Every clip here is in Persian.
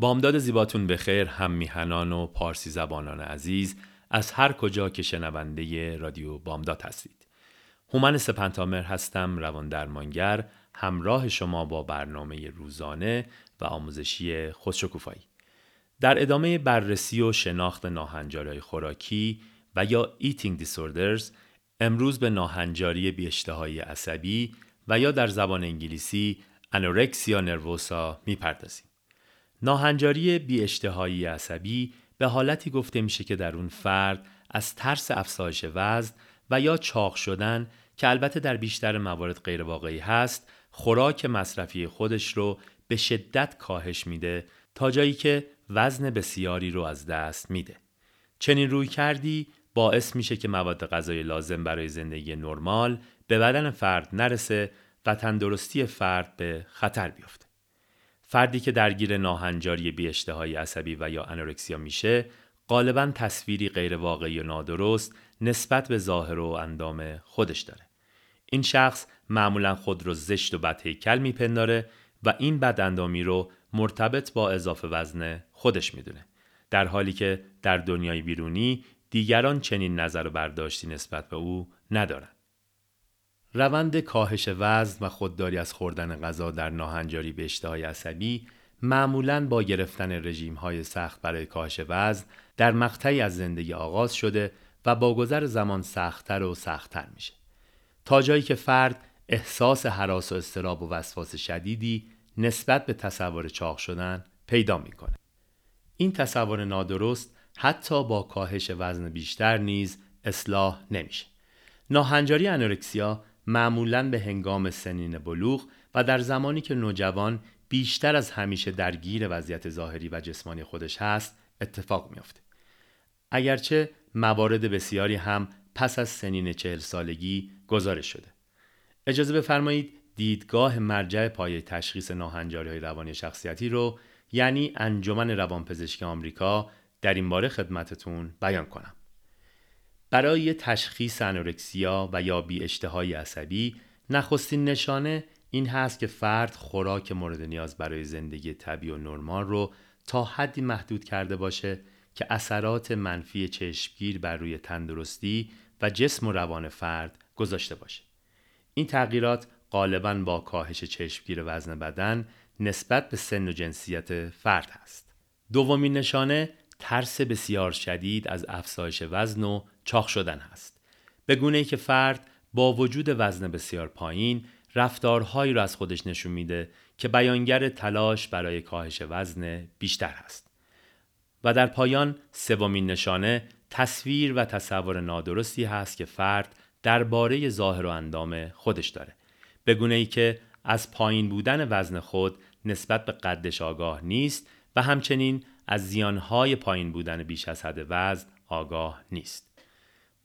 بامداد زیباتون بخیر هم میهنان و پارسی زبانان عزیز از هر کجا که شنونده رادیو بامداد هستید. هومن سپنتامر هستم روان درمانگر همراه شما با برنامه روزانه و آموزشی خودشکوفایی. در ادامه بررسی و شناخت ناهنجاری خوراکی و یا eating disorders امروز به ناهنجاری بی اشتهایی عصبی و یا در زبان انگلیسی انورکسیا نروسا می‌پردازیم. ناهنجاری بی اشتهایی عصبی به حالتی گفته میشه که در اون فرد از ترس افزایش وزن و یا چاق شدن که البته در بیشتر موارد غیر واقعی هست خوراک مصرفی خودش رو به شدت کاهش میده تا جایی که وزن بسیاری رو از دست میده. چنین روی کردی باعث میشه که مواد غذایی لازم برای زندگی نرمال به بدن فرد نرسه و تندرستی فرد به خطر بیفته. فردی که درگیر ناهنجاری بی اشتهای عصبی و یا انورکسیا میشه غالبا تصویری غیر واقعی و نادرست نسبت به ظاهر و اندام خودش داره. این شخص معمولا خود رو زشت و بد هیکل میپنداره و این بد اندامی رو مرتبط با اضافه وزن خودش می‌دونه. در حالی که در دنیای بیرونی دیگران چنین نظر و برداشتی نسبت به او ندارند. روند کاهش وزن و خودداری از خوردن غذا در ناهنجاری به اشتهای عصبی معمولاً با گرفتن رژیم های سخت برای کاهش وزن در مقطعی از زندگی آغاز شده و با گذر زمان سختتر و سختتر میشه. تا جایی که فرد احساس حراس و استراب و وسواس شدیدی نسبت به تصور چاق شدن پیدا می‌کنه. این تصور نادرست حتی با کاهش وزن بیشتر نیز اصلاح نمیشه. ناهنجاری انورکسیا معمولاً به هنگام سنین بلوغ و در زمانی که نوجوان بیشتر از همیشه درگیر وضعیت ظاهری و جسمانی خودش هست اتفاق میافته. اگرچه موارد بسیاری هم پس از سنین چهل سالگی گزارش شده. اجازه بفرمایید دیدگاه مرجع پایه تشخیص ناهنجاری های روانی شخصیتی رو یعنی انجمن روانپزشکی آمریکا در این باره خدمتتون بیان کنم. برای تشخیص انورکسیا و یا بی اشتهای عصبی نخستین نشانه این هست که فرد خوراک مورد نیاز برای زندگی طبیعی و نرمال رو تا حدی محدود کرده باشه که اثرات منفی چشمگیر بر روی تندرستی و جسم و روان فرد گذاشته باشه. این تغییرات غالباً با کاهش چشمگیر وزن بدن نسبت به سن و جنسیت فرد هست. دومین نشانه ترس بسیار شدید از افزایش وزن و چاق شدن هست. به گونه ای که فرد با وجود وزن بسیار پایین رفتارهایی را از خودش نشون میده که بیانگر تلاش برای کاهش وزن بیشتر هست. و در پایان سومین نشانه تصویر و تصور نادرستی هست که فرد درباره ظاهر و اندام خودش داره. به گونه ای که از پایین بودن وزن خود نسبت به قدش آگاه نیست و همچنین از زیانهای پایین بودن بیش از حد وزن آگاه نیست.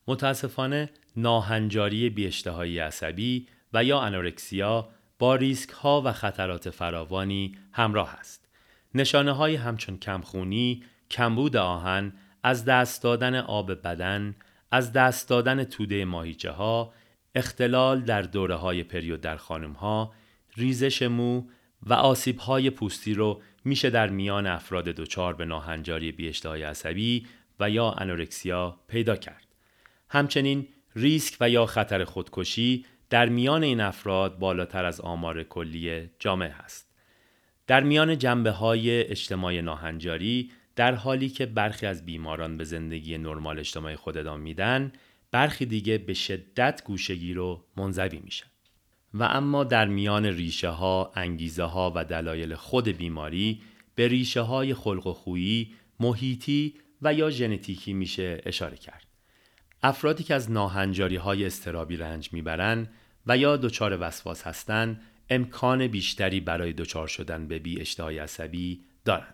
متاسفانه ناهنجاری بی اشتهایی عصبی و یا انورکسیا با ریسک ها و خطرات فراوانی همراه است. نشانه های همچون کمخونی، کمبود آهن، از دست دادن آب بدن، از دست دادن توده ماهیچه ها، اختلال در دوره های پریود در خانم ها، ریزش مو و آسیب های پوستی رو میشه در میان افراد دچار به ناهنجاری بی اشتهای عصبی و یا انورکسیا پیدا کرد. همچنین ریسک و یا خطر خودکشی در میان این افراد بالاتر از آمار کلی جامعه است. در میان جنبه های اجتماعی ناهنجاری در حالی که برخی از بیماران به زندگی نرمال اجتماعی خود ادامه میدن برخی دیگه به شدت گوشگیر و منزوی میشن و اما در میان ریشه ها، انگیزه ها و دلایل خود بیماری به ریشه های خلق و خویی، محیطی و یا ژنتیکی میشه اشاره کرد. افرادی که از ناهنجاری های استرابی رنج می‌برن و یا دچار وسواس هستند امکان بیشتری برای دچار شدن به بی اشتهای عصبی دارند.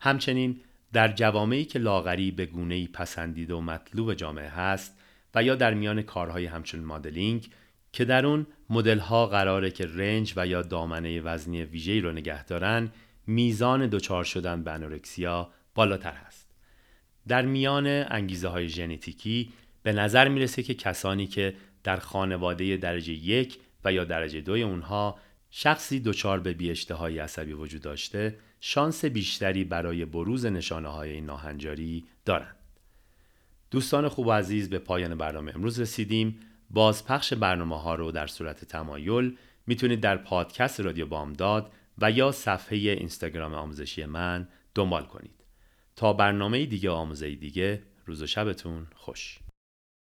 همچنین در جوامعی که لاغری به گونه‌ای پسندیده و مطلوب جامعه هست و یا در میان کارهای همچون مدلینگ که در اون مدل‌ها قراره که رنج و یا دامنه وزنی ویژه‌ای رو نگه دارن میزان دچار شدن به انورکسیا بالاتر هست. در میان انگیزه های ژنتیکی به نظر می‌رسه که کسانی که در خانواده درجه یک و یا درجه دوی اونها شخصی دچار به بیاشتهای عصبی وجود داشته شانس بیشتری برای بروز نشانه های این ناهنجاری دارند. دوستان خوب و عزیز به پایان برنامه امروز رسیدیم. بازپخش برنامه ها رو در صورت تمایل می‌تونید در پادکست رادیو بامداد و یا صفحه اینستاگرام آموزشی من دنبال کنید. تا برنامه دیگه آموزه دیگه روز و شبتون خوش.